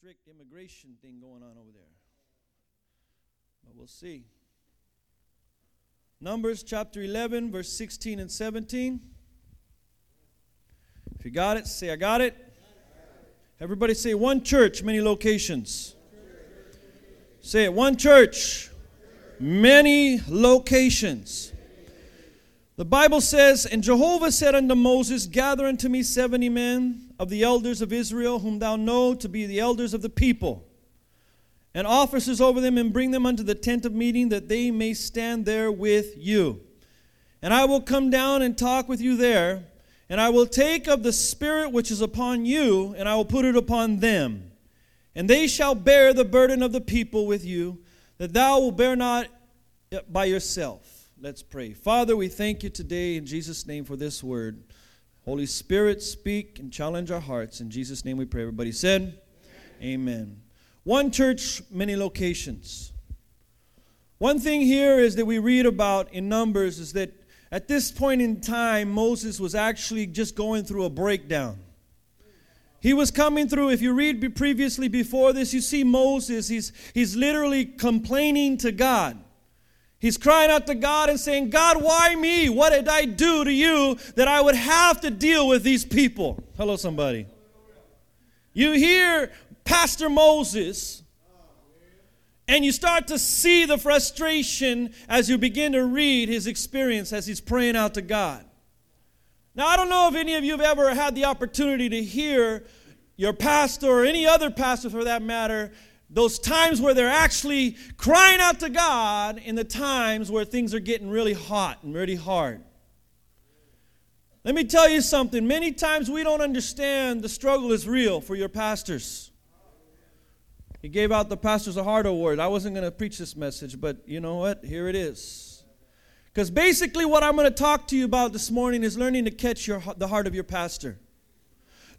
strict immigration thing going on over there. But we'll see. Numbers chapter 11, verse 16 and 17. If you got it, say, I got it. Everybody say, one church, many locations. Say it, one church, many locations. The Bible says, And Jehovah said unto Moses, Gather unto me seventy men of the elders of Israel, whom thou know to be the elders of the people, and officers over them, and bring them unto the tent of meeting, that they may stand there with you. And I will come down and talk with you there, and I will take of the Spirit which is upon you, and I will put it upon them. And they shall bear the burden of the people with you, that thou will bear not by yourself. Let's pray. Father, we thank you today in Jesus' name for this word. Holy Spirit, speak and challenge our hearts. In Jesus' name we pray. Everybody said, Amen. Amen. One church, many locations. One thing here is that we read about in Numbers is that at this point in time, Moses was actually just going through a breakdown. He was coming through, if you read previously before this, you see Moses, he's, he's literally complaining to God. He's crying out to God and saying, God, why me? What did I do to you that I would have to deal with these people? Hello, somebody. You hear Pastor Moses, and you start to see the frustration as you begin to read his experience as he's praying out to God. Now, I don't know if any of you have ever had the opportunity to hear your pastor or any other pastor for that matter those times where they're actually crying out to God in the times where things are getting really hot and really hard. Let me tell you something. Many times we don't understand the struggle is real for your pastors. He gave out the Pastors a Heart Award. I wasn't going to preach this message, but you know what? Here it is. Because basically, what I'm going to talk to you about this morning is learning to catch your, the heart of your pastor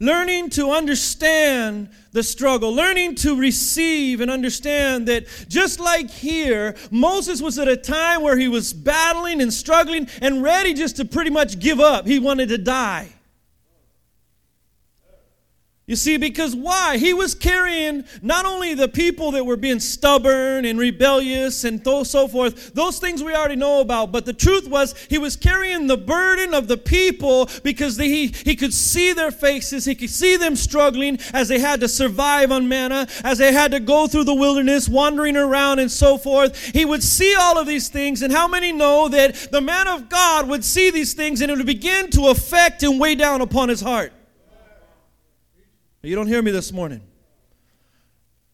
learning to understand the struggle, learning to receive and understand that just like here, Moses was at a time where he was battling and struggling and ready just to pretty much give up. He wanted to die. You see, because why? He was carrying not only the people that were being stubborn and rebellious and so forth, those things we already know about, but the truth was he was carrying the burden of the people because they, he, he could see their faces, he could see them struggling as they had to survive on manna, as they had to go through the wilderness, wandering around and so forth. He would see all of these things, and how many know that the man of God would see these things and it would begin to affect and weigh down upon his heart? You don't hear me this morning.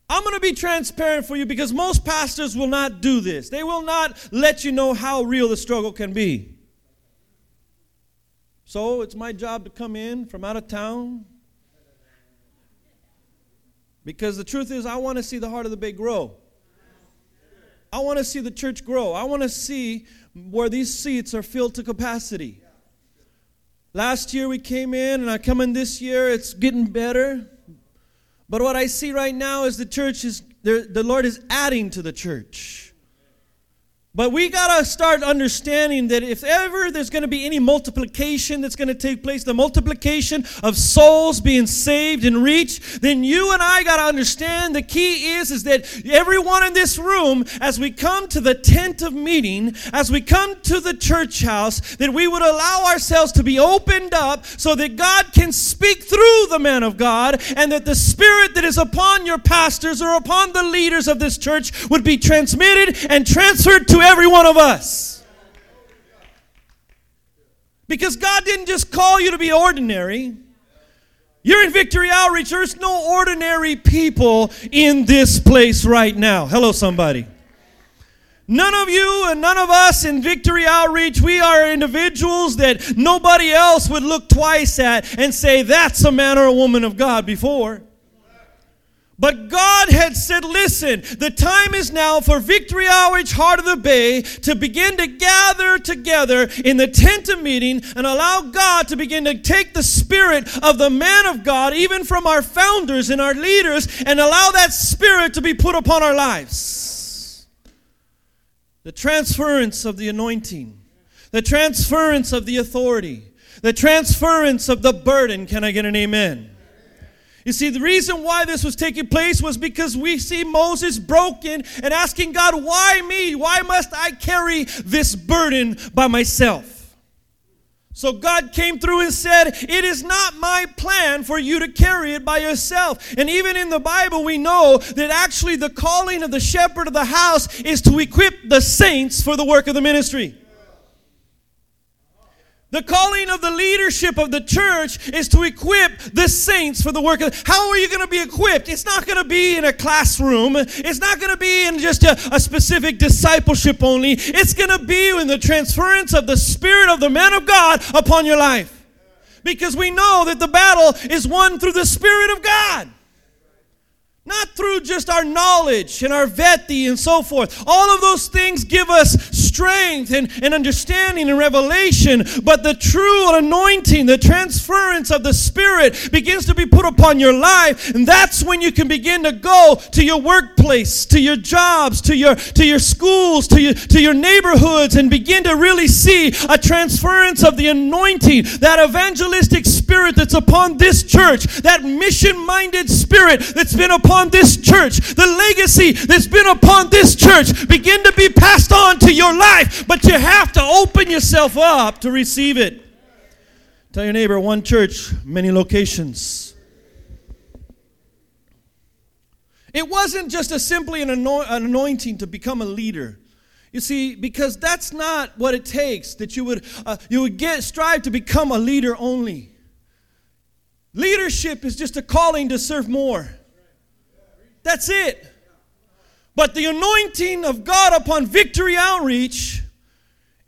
I'm going to be transparent for you because most pastors will not do this. They will not let you know how real the struggle can be. So it's my job to come in from out of town because the truth is, I want to see the heart of the bay grow. I want to see the church grow. I want to see where these seats are filled to capacity. Last year we came in, and I come in this year, it's getting better. But what I see right now is the church is, the Lord is adding to the church. But we got to start understanding that if ever there's going to be any multiplication that's going to take place, the multiplication of souls being saved and reached, then you and I got to understand the key is is that everyone in this room as we come to the tent of meeting, as we come to the church house, that we would allow ourselves to be opened up so that God can speak through the man of God and that the spirit that is upon your pastors or upon the leaders of this church would be transmitted and transferred to every one of us. Because God didn't just call you to be ordinary. You're in Victory Outreach. There's no ordinary people in this place right now. Hello, somebody. None of you and none of us in Victory Outreach, we are individuals that nobody else would look twice at and say, that's a man or a woman of God before. But God had said, listen, the time is now for Victory Outreach Heart of the Bay to begin to gather together in the tent of meeting and allow God to begin to take the spirit of the man of God, even from our founders and our leaders, and allow that spirit to be put upon our lives. The transference of the anointing, the transference of the authority, the transference of the burden. Can I get an amen? You see, the reason why this was taking place was because we see Moses broken and asking God, Why me? Why must I carry this burden by myself? So God came through and said, It is not my plan for you to carry it by yourself. And even in the Bible, we know that actually the calling of the shepherd of the house is to equip the saints for the work of the ministry. The calling of the leadership of the church is to equip the saints for the work of. How are you going to be equipped? It's not going to be in a classroom. It's not going to be in just a, a specific discipleship only. It's going to be in the transference of the Spirit of the man of God upon your life. Because we know that the battle is won through the Spirit of God. Not through just our knowledge and our veti and so forth. All of those things give us strength and, and understanding and revelation, but the true anointing, the transference of the Spirit begins to be put upon your life, and that's when you can begin to go to your workplace, to your jobs, to your to your schools, to your to your neighborhoods, and begin to really see a transference of the anointing, that evangelistic spirit that's upon this church, that mission-minded spirit that's been upon this church, the legacy that's been upon this church begin to be passed on to your life, but you have to open yourself up to receive it. Tell your neighbor, one church, many locations. It wasn't just a simply an, anointing to become a leader. You see, because that's not what it takes. That you would uh, you would get strive to become a leader only. Leadership is just a calling to serve more. That's it. But the anointing of God upon Victory Outreach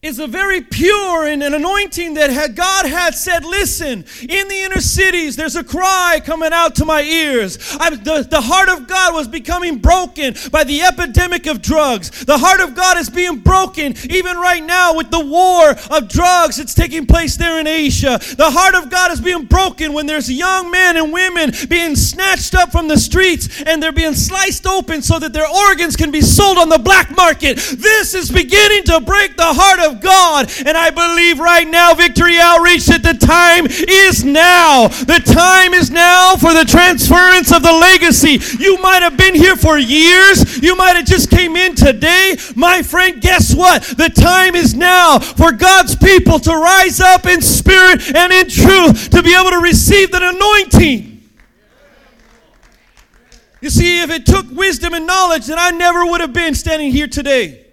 is a very pure and an anointing that had God had said, listen, in the inner cities, there's a cry coming out to my ears. I, the, the heart of God was becoming broken by the epidemic of drugs. The heart of God is being broken even right now with the war of drugs that's taking place there in Asia. The heart of God is being broken when there's young men and women being snatched up from the streets and they're being sliced open so that their organs can be sold on the black market. This is beginning to break the heart of of God. And I believe right now, Victory Outreach, that the time is now. The time is now for the transference of the legacy. You might have been here for years. You might have just came in today. My friend, guess what? The time is now for God's people to rise up in spirit and in truth to be able to receive that anointing. You see, if it took wisdom and knowledge, then I never would have been standing here today.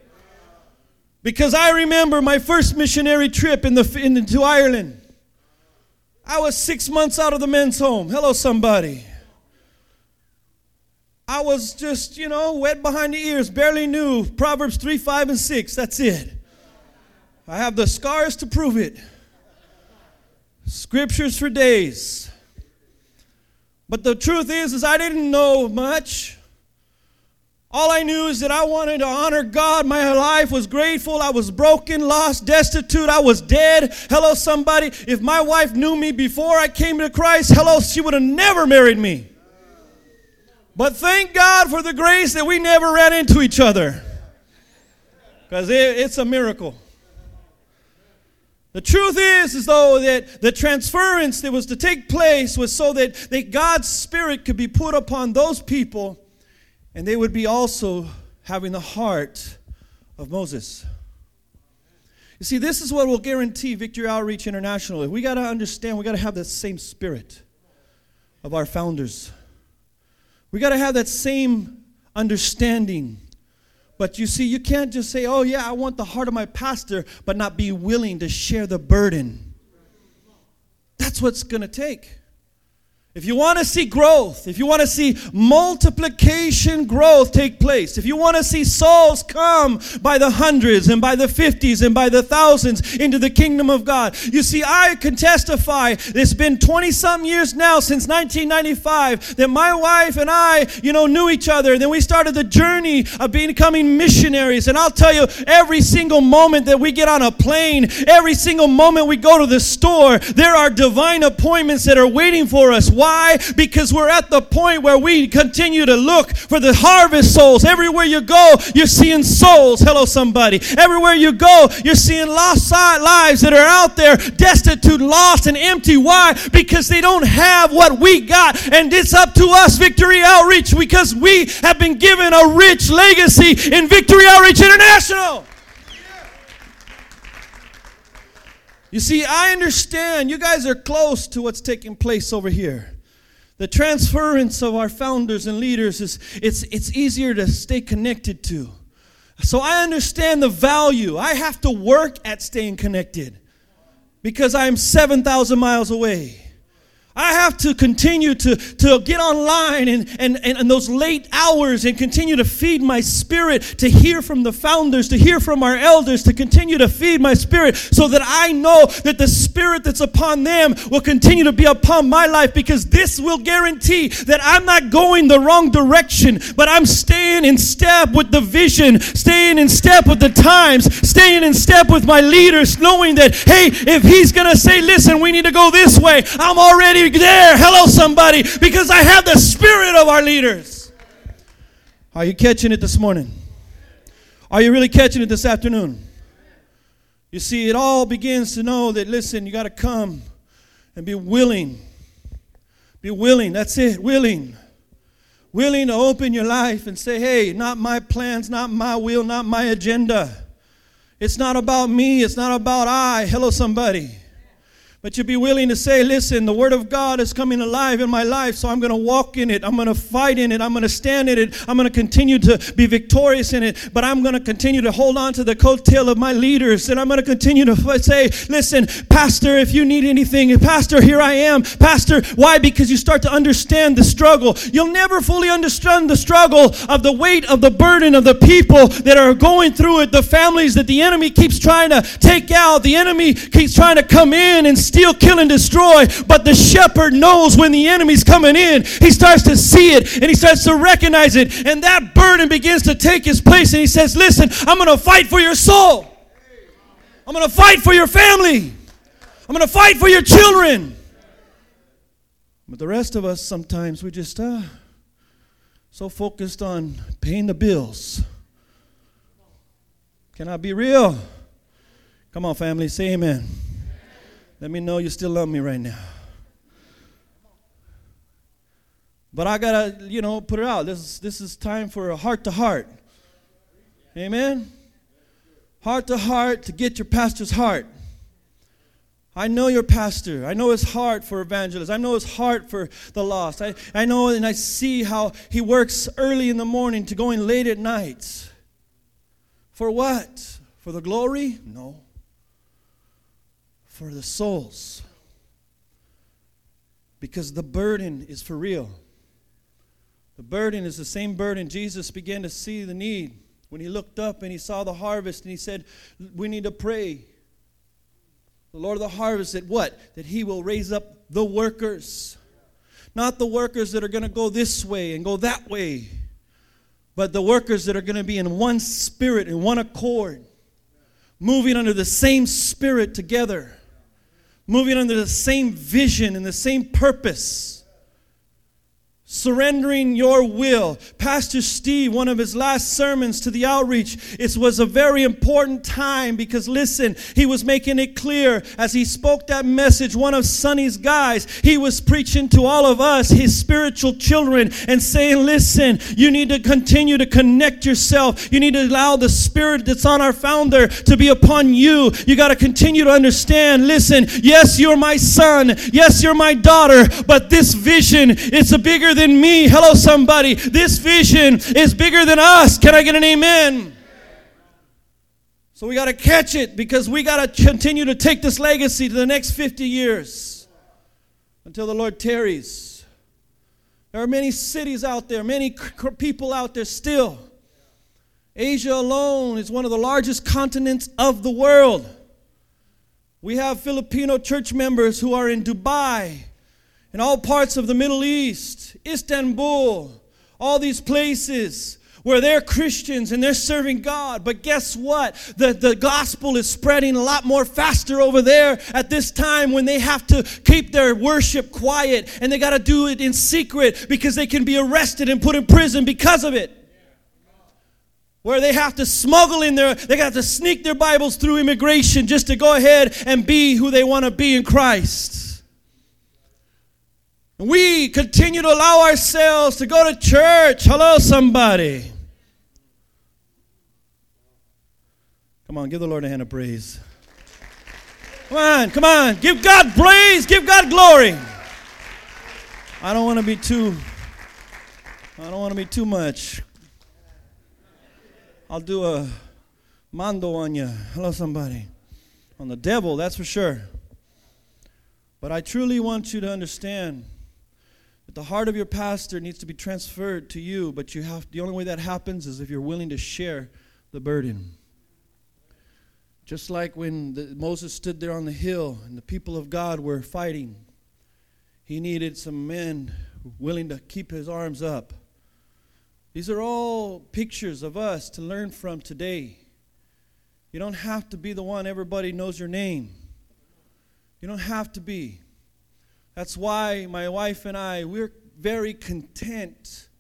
Because I remember my first missionary trip in the, in, to Ireland. I was six months out of the men's home. Hello, somebody. I was just, you know, wet behind the ears, barely knew Proverbs 3, 5, and 6. That's it. I have the scars to prove it. Scriptures for days. But the truth is, is I didn't know much. All I knew is that I wanted to honor God. My life was grateful. I was broken, lost, destitute. I was dead. Hello, somebody. If my wife knew me before I came to Christ, hello, she would have never married me. But thank God for the grace that we never ran into each other. Because it, it's a miracle. The truth is, is though that the transference that was to take place was so that, that God's Spirit could be put upon those people and they would be also having the heart of Moses. You see, this is what will guarantee Victory Outreach International. We got to understand, we got to have that same spirit of our founders. We got to have that same understanding. But you see, you can't just say, oh, yeah, I want the heart of my pastor, but not be willing to share the burden. That's what's going to take. If you want to see growth, if you want to see multiplication growth take place, if you want to see souls come by the hundreds and by the fifties and by the thousands into the kingdom of God, you see, I can testify it's been 20 some years now since 1995 that my wife and I, you know, knew each other. And Then we started the journey of becoming missionaries. And I'll tell you, every single moment that we get on a plane, every single moment we go to the store, there are divine appointments that are waiting for us. Why? Why? Because we're at the point where we continue to look for the harvest souls. Everywhere you go, you're seeing souls. Hello, somebody. Everywhere you go, you're seeing lost lives that are out there, destitute, lost, and empty. Why? Because they don't have what we got. And it's up to us, Victory Outreach, because we have been given a rich legacy in Victory Outreach International. You see, I understand you guys are close to what's taking place over here. The transference of our founders and leaders is it's, it's easier to stay connected to. So I understand the value. I have to work at staying connected because I'm 7,000 miles away. I have to continue to, to get online and, and, and, and those late hours and continue to feed my spirit, to hear from the founders, to hear from our elders, to continue to feed my spirit so that I know that the spirit that's upon them will continue to be upon my life because this will guarantee that I'm not going the wrong direction, but I'm staying in step with the vision, staying in step with the times, staying in step with my leaders, knowing that, hey, if he's going to say, listen, we need to go this way, I'm already there. Hello, somebody, because I have the spirit of our leaders. Are you catching it this morning? Are you really catching it this afternoon? You see, it all begins to know that, listen, you got to come and be willing. Be willing. That's it. Willing. Willing to open your life and say, hey, not my plans, not my will, not my agenda. It's not about me. It's not about I. Hello, somebody. But you be willing to say, listen, the Word of God is coming alive in my life, so I'm going to walk in it. I'm going to fight in it. I'm going to stand in it. I'm going to continue to be victorious in it. But I'm going to continue to hold on to the coattail of my leaders. And I'm going to continue to say, listen, Pastor, if you need anything, Pastor, here I am. Pastor, why? Because you start to understand the struggle. You'll never fully understand the struggle of the weight of the burden of the people that are going through it, the families that the enemy keeps trying to take out. The enemy keeps trying to come in and steal, kill, and destroy. But the shepherd knows when the enemy's coming in. He starts to see it and he starts to recognize it. And that burden begins to take his place. And he says, Listen, I'm going to fight for your soul. I'm going to fight for your family. I'm going to fight for your children. But the rest of us, sometimes we just uh, so focused on paying the bills. Can I be real? Come on, family, say amen. Let me know you still love me right now. But I gotta, you know, put it out. This is, this is time for a heart to heart. Amen. Heart to heart to get your pastor's heart. I know your pastor. I know his heart for evangelists. I know his heart for the lost. I, I know and I see how he works early in the morning to going late at night. For what? For the glory? No for the souls. Because the burden is for real. The burden is the same burden Jesus began to see the need when he looked up and he saw the harvest and he said, We need to pray. The Lord of the harvest said, What? That he will raise up the workers. Not the workers that are going to go this way and go that way, but the workers that are going to be in one spirit, in one accord, moving under the same spirit together moving under the same vision and the same purpose surrendering your will. Pastor Steve, one of his last sermons to the outreach, it was a very important time because listen, he was making it clear as he spoke that message. One of Sonny's guys, he was preaching to all of us, his spiritual children, and saying, Listen, you need to continue to connect yourself. You need to allow the spirit that's on our founder to be upon you. You got to continue to understand. Listen, yes, you're my son. Yes, you're my daughter, but this vision, it's a bigger than me. Hello, somebody. This vision is bigger than us. Can I get an amen? So we got to catch it because we got to continue to take this legacy to the next 50 years until the Lord tarries. There are many cities out there, many people out there still. Asia alone is one of the largest continents of the world. We have Filipino church members who are in Dubai, in all parts of the Middle East, Istanbul, all these places. where they're Christians and they're serving God. But guess what? The, the gospel is spreading a lot more faster over there at this time when they have to keep their worship quiet and they got to do it in secret because they can be arrested and put in prison because of it. Where they have to smuggle in their, they got to sneak their Bibles through immigration just to go ahead and be who they want to be in Christ. We continue to allow ourselves to go to church. Hello, somebody. Come on, give the Lord a hand of praise. Come on, come on. Give God praise, give God glory. I don't want to be too I don't want to be too much. I'll do a mando on you. Hello somebody. On the devil, that's for sure. But I truly want you to understand the heart of your pastor needs to be transferred to you, but you have the only way that happens is if you're willing to share the burden. Just like when the, Moses stood there on the hill and the people of God were fighting, he needed some men willing to keep his arms up. These are all pictures of us to learn from today. You don't have to be the one everybody knows your name. You don't have to be. That's why my wife and I, we're very content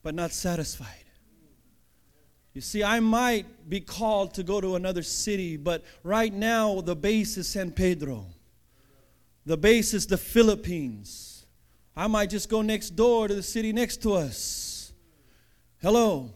but not satisfied. You see, I might be called to go to another city, but right now the base is San Pedro. The base is the Philippines. I might just go next door to the city next to us. Hello.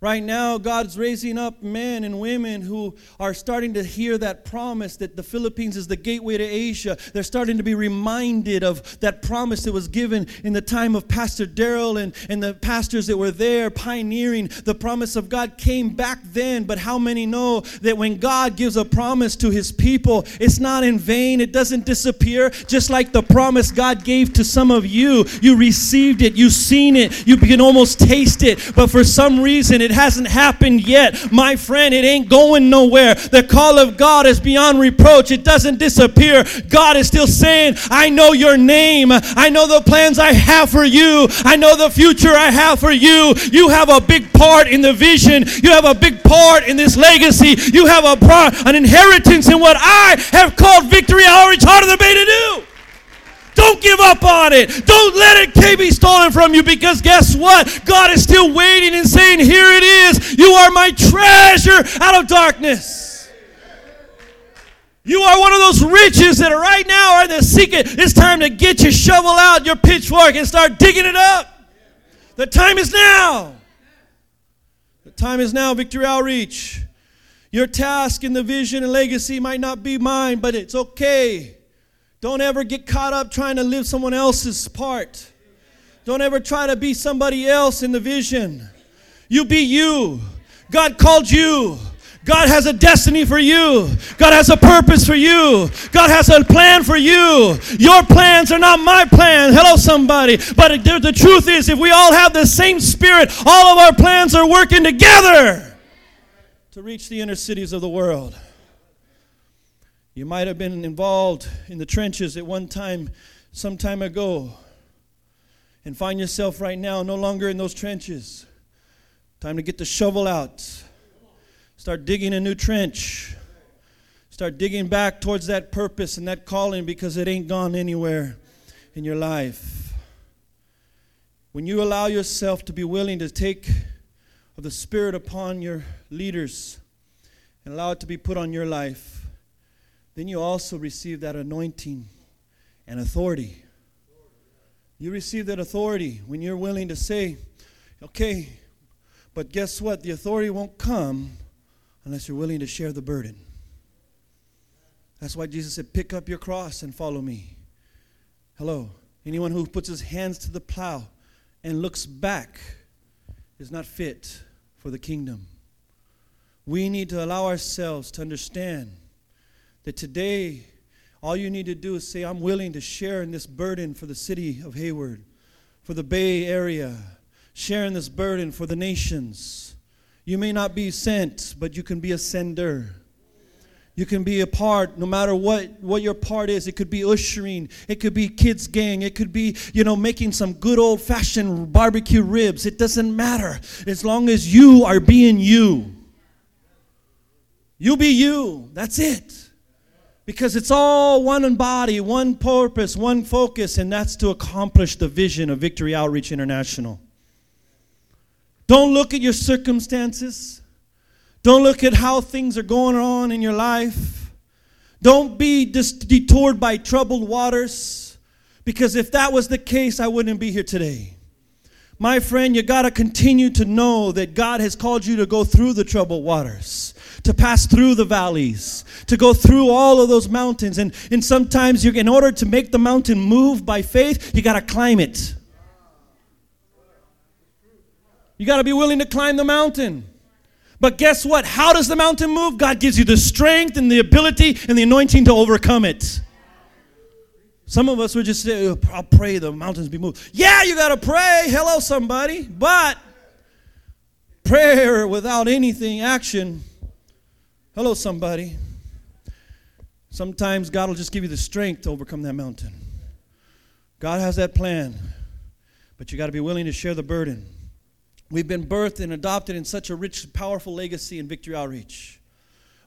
Right now, God's raising up men and women who are starting to hear that promise that the Philippines is the gateway to Asia. They're starting to be reminded of that promise that was given in the time of Pastor Daryl and, and the pastors that were there pioneering. The promise of God came back then, but how many know that when God gives a promise to his people, it's not in vain, it doesn't disappear, just like the promise God gave to some of you. You received it, you've seen it, you can almost taste it, but for some reason, hasn't happened yet. My friend, it ain't going nowhere. The call of God is beyond reproach, it doesn't disappear. God is still saying, I know your name. I know the plans I have for you. I know the future I have for you. You have a big part in the vision. You have a big part in this legacy. You have a part, an inheritance in what I have called victory outreach heart of the bay to do. Don't give up on it. Don't let it be stolen from you because guess what? God is still waiting and saying, Here it is. You are my treasure out of darkness. You are one of those riches that right now are the secret. It's time to get your shovel out, your pitchfork, and start digging it up. The time is now. The time is now, Victory Outreach. Your task in the vision and legacy might not be mine, but it's okay. Don't ever get caught up trying to live someone else's part. Don't ever try to be somebody else in the vision. You be you. God called you. God has a destiny for you. God has a purpose for you. God has a plan for you. Your plans are not my plans. Hello, somebody. But the truth is, if we all have the same spirit, all of our plans are working together to reach the inner cities of the world. You might have been involved in the trenches at one time, some time ago, and find yourself right now no longer in those trenches. Time to get the shovel out. Start digging a new trench. Start digging back towards that purpose and that calling because it ain't gone anywhere in your life. When you allow yourself to be willing to take of the Spirit upon your leaders and allow it to be put on your life, then you also receive that anointing and authority. You receive that authority when you're willing to say, okay, but guess what? The authority won't come unless you're willing to share the burden. That's why Jesus said, pick up your cross and follow me. Hello. Anyone who puts his hands to the plow and looks back is not fit for the kingdom. We need to allow ourselves to understand that today, all you need to do is say, I'm willing to share in this burden for the city of Hayward, for the Bay Area, sharing this burden for the nations. You may not be sent, but you can be a sender. You can be a part, no matter what, what your part is. It could be ushering, it could be kids' gang, it could be, you know, making some good old fashioned barbecue ribs. It doesn't matter as long as you are being you. You be you. That's it. Because it's all one body, one purpose, one focus, and that's to accomplish the vision of Victory Outreach International. Don't look at your circumstances. Don't look at how things are going on in your life. Don't be just detoured by troubled waters, because if that was the case, I wouldn't be here today. My friend, you got to continue to know that God has called you to go through the troubled waters, to pass through the valleys, to go through all of those mountains. And, and sometimes, you, in order to make the mountain move by faith, you got to climb it. You got to be willing to climb the mountain. But guess what? How does the mountain move? God gives you the strength and the ability and the anointing to overcome it. Some of us would just say, oh, I'll pray the mountains be moved. Yeah, you got to pray. Hello, somebody. But prayer without anything, action. Hello, somebody. Sometimes God will just give you the strength to overcome that mountain. God has that plan, but you got to be willing to share the burden. We've been birthed and adopted in such a rich, powerful legacy in Victory Outreach.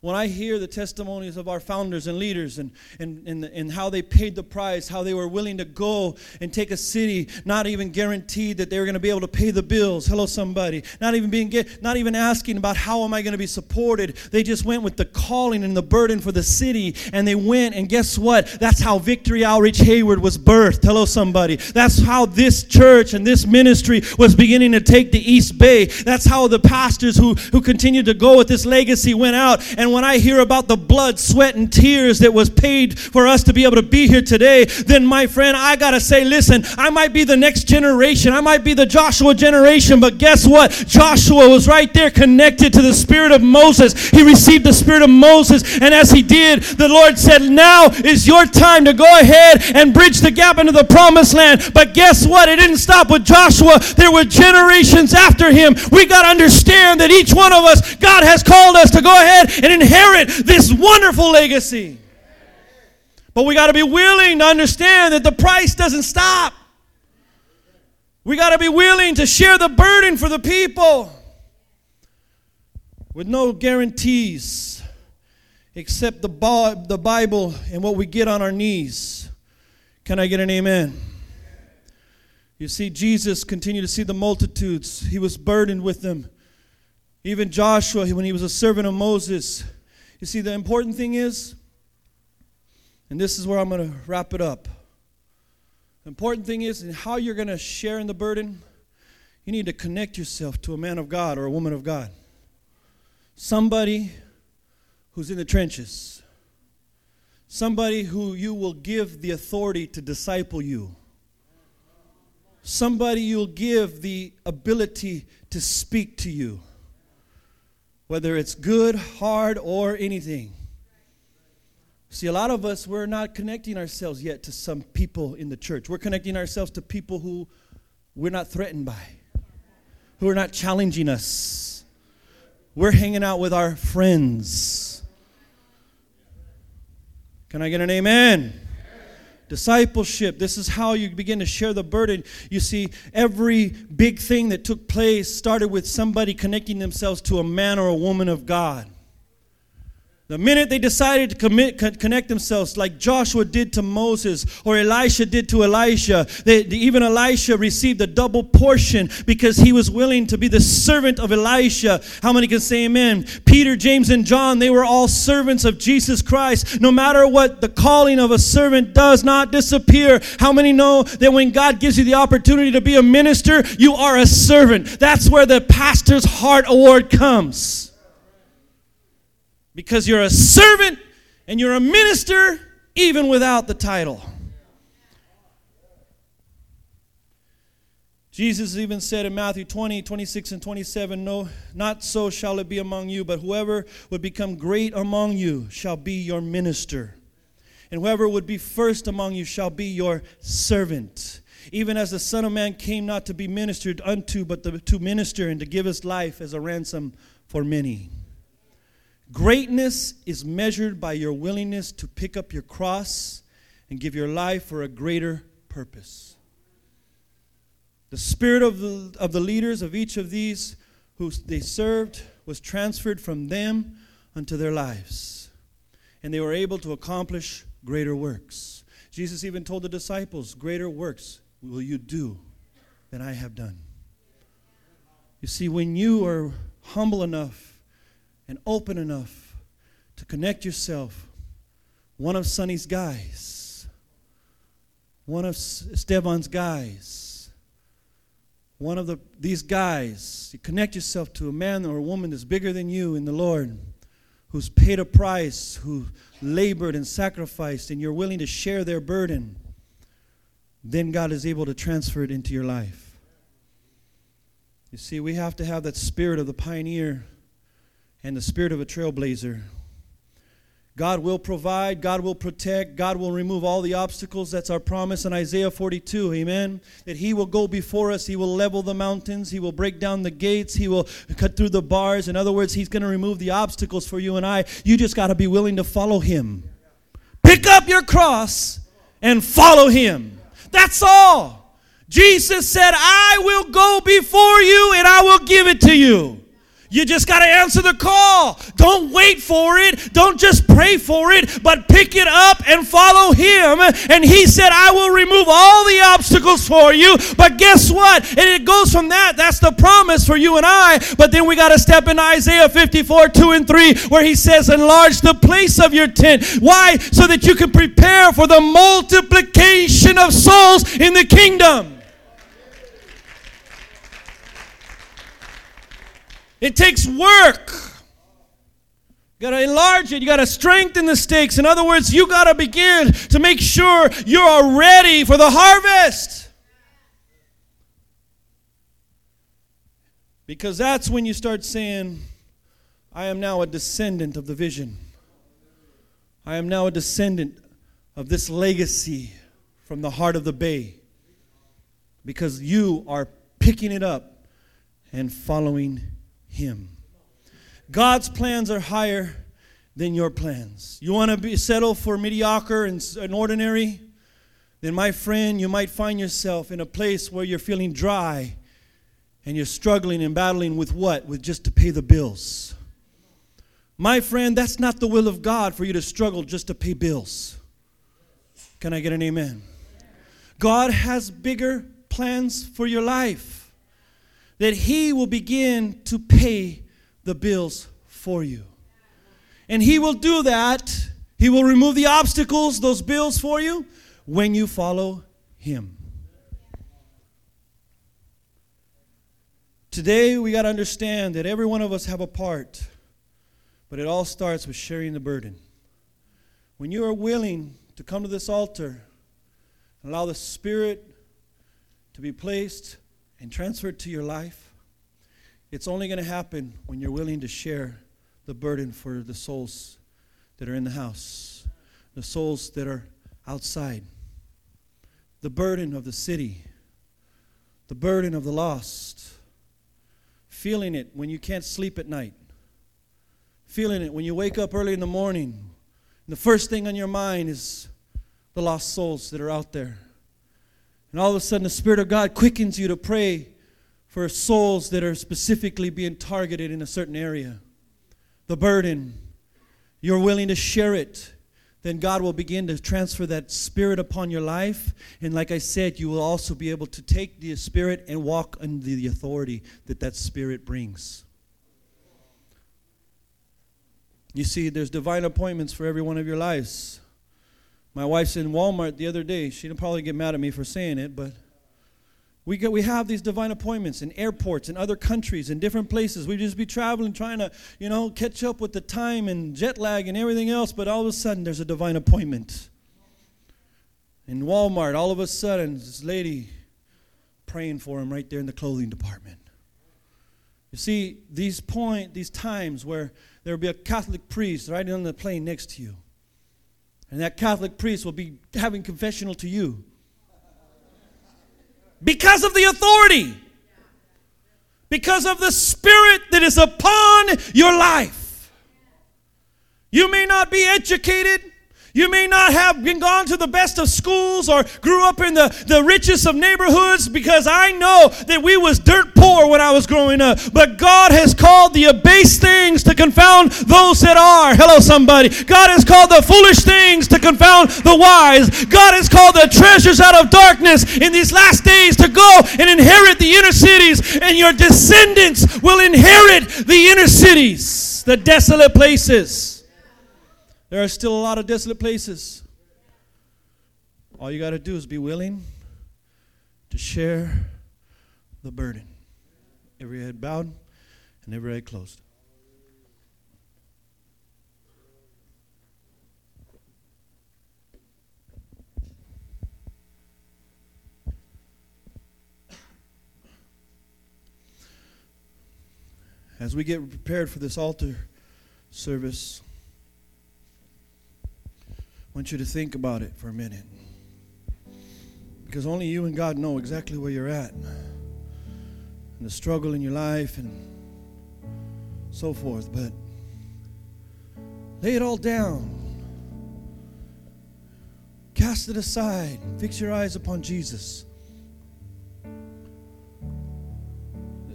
When I hear the testimonies of our founders and leaders and, and, and, and how they paid the price, how they were willing to go and take a city, not even guaranteed that they were going to be able to pay the bills. Hello, somebody. Not even being not even asking about how am I going to be supported. They just went with the calling and the burden for the city, and they went. And guess what? That's how Victory Outreach Hayward was birthed. Hello, somebody. That's how this church and this ministry was beginning to take the East Bay. That's how the pastors who who continued to go with this legacy went out and when I hear about the blood, sweat, and tears that was paid for us to be able to be here today, then my friend, I got to say, listen, I might be the next generation. I might be the Joshua generation, but guess what? Joshua was right there connected to the spirit of Moses. He received the spirit of Moses, and as he did, the Lord said, Now is your time to go ahead and bridge the gap into the promised land. But guess what? It didn't stop with Joshua, there were generations after him. We got to understand that each one of us, God has called us to go ahead and inherit this wonderful legacy. But we got to be willing to understand that the price doesn't stop. We got to be willing to share the burden for the people with no guarantees except the, the Bible and what we get on our knees. Can I get an amen? You see, Jesus continued to see the multitudes, he was burdened with them. Even Joshua, when he was a servant of Moses, you see, the important thing is, and this is where I'm going to wrap it up. The important thing is, in how you're going to share in the burden, you need to connect yourself to a man of God or a woman of God. Somebody who's in the trenches. Somebody who you will give the authority to disciple you. Somebody you'll give the ability to speak to you whether it's good, hard, or anything. See, a lot of us, we're not connecting ourselves yet to some people in the church. We're connecting ourselves to people who we're not threatened by, who are not challenging us. We're hanging out with our friends. Can I get an amen? Discipleship, this is how you begin to share the burden. You see, every big thing that took place started with somebody connecting themselves to a man or a woman of God. The minute they decided to commit, connect themselves, like Joshua did to Moses or Elisha did to Elijah, they, even Elisha received a double portion because he was willing to be the servant of Elijah. How many can say amen? Peter, James, and John, they were all servants of Jesus Christ. No matter what the calling of a servant does not disappear. How many know that when God gives you the opportunity to be a minister, you are a servant? That's where the pastor's heart award comes because you're a servant and you're a minister even without the title. Jesus even said in Matthew 20, 26, and 27, No, not so shall it be among you, but whoever would become great among you shall be your minister. And whoever would be first among you shall be your servant. Even as the Son of Man came not to be ministered unto, but to minister and to give his life as a ransom for many. Greatness is measured by your willingness to pick up your cross and give your life for a greater purpose. The spirit of the, of the leaders of each of these who they served was transferred from them unto their lives. And they were able to accomplish greater works. Jesus even told the disciples, Greater works will you do than I have done. You see, when you are humble enough and open enough to connect yourself, one of Sonny's guys, one of Esteban's guys, one of the, these guys, you connect yourself to a man or a woman that's bigger than you in the Lord, who's paid a price, who labored and sacrificed, and you're willing to share their burden, then God is able to transfer it into your life. You see, we have to have that spirit of the pioneer and the spirit of a trailblazer. God will provide, God will protect, God will remove all the obstacles. That's our promise in Isaiah 42. Amen. That He will go before us, He will level the mountains, He will break down the gates, He will cut through the bars. In other words, He's going to remove the obstacles for you and I. You just got to be willing to follow Him. Pick up your cross and follow Him. That's all. Jesus said, I will go before you and I will give it to you. You just got to answer the call. Don't wait for it. Don't just pray for it, but pick it up and follow Him. And He said, I will remove all the obstacles for you. But guess what? And it goes from that. That's the promise for you and I. But then we got to step in Isaiah 54 2 and 3, where He says, Enlarge the place of your tent. Why? So that you can prepare for the multiplication of souls in the kingdom. It takes work. You got to enlarge it. You got to strengthen the stakes. In other words, you got to begin to make sure you are ready for the harvest. Because that's when you start saying, I am now a descendant of the vision. I am now a descendant of this legacy from the heart of the bay. Because you are picking it up and following him. God's plans are higher than your plans. You want to be settle for mediocre and, and ordinary? Then, my friend, you might find yourself in a place where you're feeling dry and you're struggling and battling with what? With just to pay the bills. My friend, that's not the will of God for you to struggle just to pay bills. Can I get an amen? God has bigger plans for your life that He will begin to pay the bills for you. And He will do that. He will remove the obstacles, those bills for you, when you follow Him. Today, we got to understand that every one of us have a part, but it all starts with sharing the burden. When you are willing to come to this altar and allow the Spirit to be placed and transferred to your life, it's only going to happen when you're willing to share the burden for the souls that are in the house, the souls that are outside, the burden of the city, the burden of the lost, feeling it when you can't sleep at night, feeling it when you wake up early in the morning. And the first thing on your mind is the lost souls that are out there. And all of a sudden, the Spirit of God quickens you to pray for souls that are specifically being targeted in a certain area. The burden, you're willing to share it, then God will begin to transfer that spirit upon your life. And like I said, you will also be able to take the spirit and walk under the authority that that spirit brings. You see, there's divine appointments for every one of your lives. My wife's in Walmart the other day. She'll probably get mad at me for saying it, but we, get, we have these divine appointments in airports in other countries in different places. We just be traveling, trying to, you know, catch up with the time and jet lag and everything else, but all of a sudden there's a divine appointment. In Walmart, all of a sudden, this lady praying for him right there in the clothing department. You see, these point, these times where there will be a Catholic priest right on the plane next to you. And that Catholic priest will be having confessional to you. Because of the authority. Because of the spirit that is upon your life. You may not be educated. You may not have been gone to the best of schools or grew up in the, the richest of neighborhoods because I know that we was dirt poor when I was growing up. But God has called the abased things to confound those that are. Hello, somebody. God has called the foolish things to confound the wise. God has called the treasures out of darkness in these last days to go and inherit the inner cities. And your descendants will inherit the inner cities, the desolate places. There are still a lot of desolate places. All you got to do is be willing to share the burden. Every head bowed and every eye closed. As we get prepared for this altar service, I want you to think about it for a minute. Because only you and God know exactly where you're at and the struggle in your life and so forth. But lay it all down. Cast it aside. Fix your eyes upon Jesus.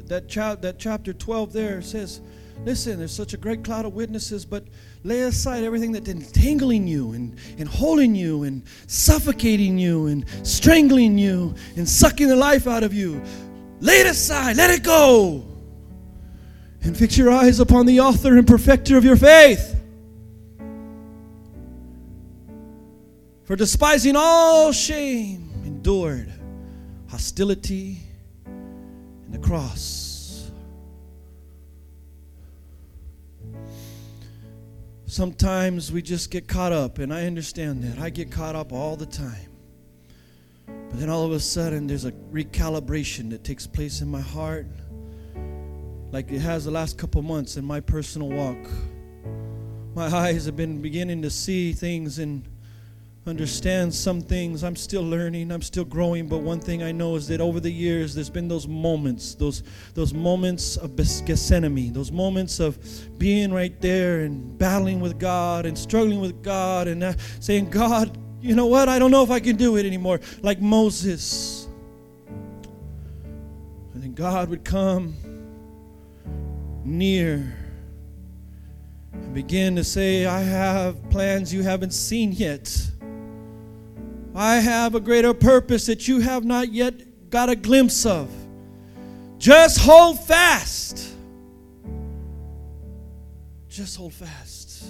That, chap- that chapter 12 there says, Listen, there's such a great cloud of witnesses, but lay aside everything that's entangling you and, and holding you and suffocating you and strangling you and sucking the life out of you. Lay it aside, let it go. And fix your eyes upon the author and perfecter of your faith. For despising all shame, endured hostility and the cross Sometimes we just get caught up, and I understand that. I get caught up all the time. But then all of a sudden, there's a recalibration that takes place in my heart, like it has the last couple months in my personal walk. My eyes have been beginning to see things and understand some things. I'm still learning, I'm still growing, but one thing I know is that over the years there's been those moments, those those moments of Gethsemane, those moments of being right there and battling with God and struggling with God and uh, saying, God, you know what? I don't know if I can do it anymore. Like Moses. And then God would come near and begin to say, I have plans you haven't seen yet. I have a greater purpose that you have not yet got a glimpse of. Just hold fast. Just hold fast.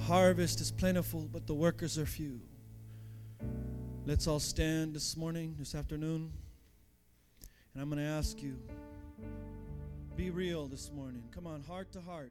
harvest is plentiful, but the workers are few. Let's all stand this morning, this afternoon. And I'm going to ask you be real this morning. Come on, heart to heart.